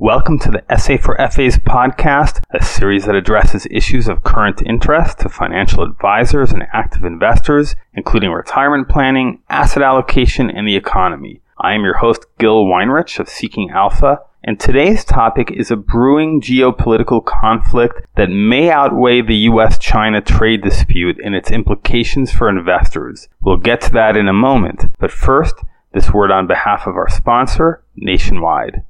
Welcome to the SA for FAs podcast, a series that addresses issues of current interest to financial advisors and active investors, including retirement planning, asset allocation, and the economy. I am your host, Gil Weinrich of Seeking Alpha, and today's topic is a brewing geopolitical conflict that may outweigh the US China trade dispute and its implications for investors. We'll get to that in a moment, but first, this word on behalf of our sponsor, Nationwide.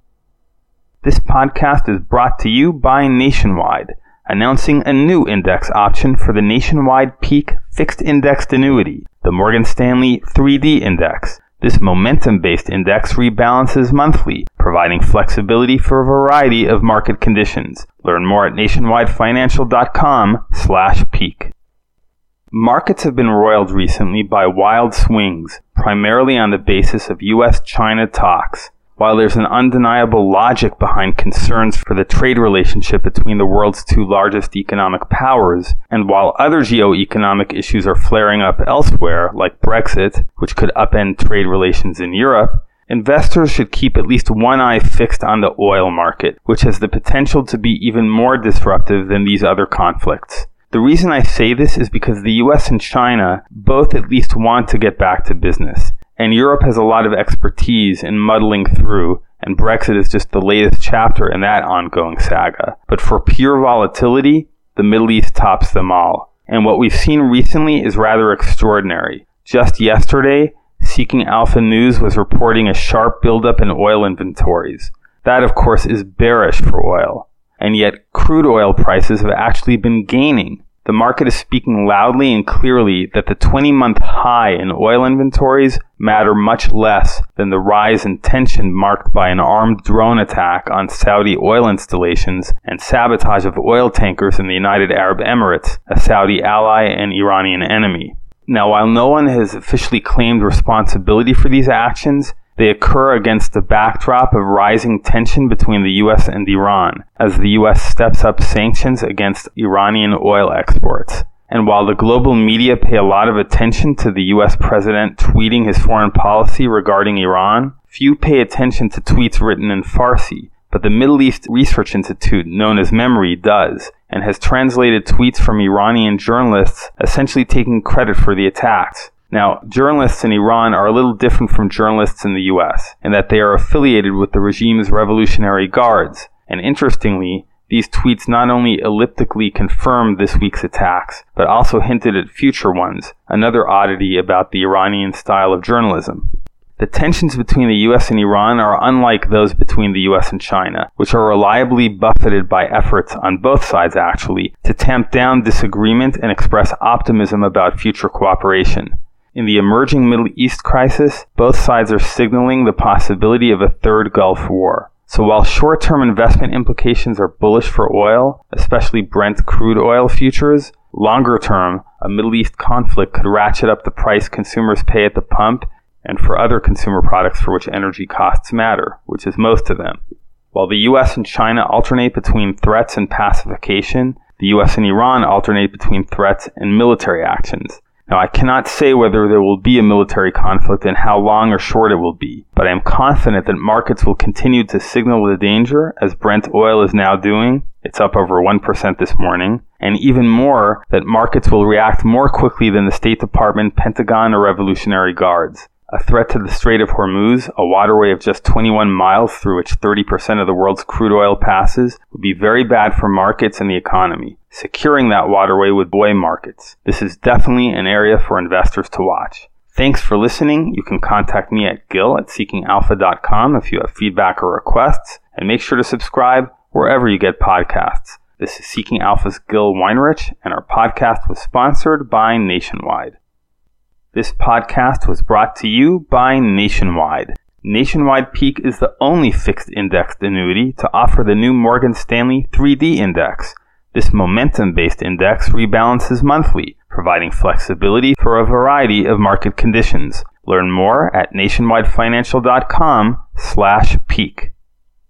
This podcast is brought to you by Nationwide, announcing a new index option for the Nationwide Peak Fixed Indexed Annuity, the Morgan Stanley 3D Index. This momentum based index rebalances monthly, providing flexibility for a variety of market conditions. Learn more at nationwidefinancial.com slash peak. Markets have been roiled recently by wild swings, primarily on the basis of US China talks. While there's an undeniable logic behind concerns for the trade relationship between the world's two largest economic powers, and while other geo-economic issues are flaring up elsewhere, like Brexit, which could upend trade relations in Europe, investors should keep at least one eye fixed on the oil market, which has the potential to be even more disruptive than these other conflicts. The reason I say this is because the US and China both at least want to get back to business. And Europe has a lot of expertise in muddling through, and Brexit is just the latest chapter in that ongoing saga. But for pure volatility, the Middle East tops them all. And what we've seen recently is rather extraordinary. Just yesterday, Seeking Alpha News was reporting a sharp buildup in oil inventories. That, of course, is bearish for oil. And yet, crude oil prices have actually been gaining the market is speaking loudly and clearly that the 20 month high in oil inventories matter much less than the rise in tension marked by an armed drone attack on Saudi oil installations and sabotage of oil tankers in the United Arab Emirates, a Saudi ally and Iranian enemy. Now, while no one has officially claimed responsibility for these actions, they occur against the backdrop of rising tension between the US and Iran, as the US steps up sanctions against Iranian oil exports. And while the global media pay a lot of attention to the US president tweeting his foreign policy regarding Iran, few pay attention to tweets written in Farsi. But the Middle East Research Institute, known as MEMRI, does, and has translated tweets from Iranian journalists essentially taking credit for the attacks. Now, journalists in Iran are a little different from journalists in the US in that they are affiliated with the regime's Revolutionary Guards. And interestingly, these tweets not only elliptically confirmed this week's attacks, but also hinted at future ones, another oddity about the Iranian style of journalism. The tensions between the US and Iran are unlike those between the US and China, which are reliably buffeted by efforts on both sides actually to tamp down disagreement and express optimism about future cooperation. In the emerging Middle East crisis, both sides are signaling the possibility of a third Gulf War. So while short term investment implications are bullish for oil, especially Brent crude oil futures, longer term, a Middle East conflict could ratchet up the price consumers pay at the pump and for other consumer products for which energy costs matter, which is most of them. While the US and China alternate between threats and pacification, the US and Iran alternate between threats and military actions. Now, I cannot say whether there will be a military conflict and how long or short it will be, but I am confident that markets will continue to signal the danger, as Brent oil is now doing. It's up over 1% this morning. And even more, that markets will react more quickly than the State Department, Pentagon, or Revolutionary Guards. A threat to the Strait of Hormuz, a waterway of just 21 miles through which 30% of the world's crude oil passes, would be very bad for markets and the economy. Securing that waterway with buoy markets. This is definitely an area for investors to watch. Thanks for listening. You can contact me at gil at seekingalpha.com if you have feedback or requests, and make sure to subscribe wherever you get podcasts. This is Seeking Alpha's Gil Weinrich, and our podcast was sponsored by Nationwide. This podcast was brought to you by Nationwide. Nationwide Peak is the only fixed indexed annuity to offer the new Morgan Stanley 3D index. This momentum based index rebalances monthly, providing flexibility for a variety of market conditions. Learn more at nationwidefinancial.com slash peak.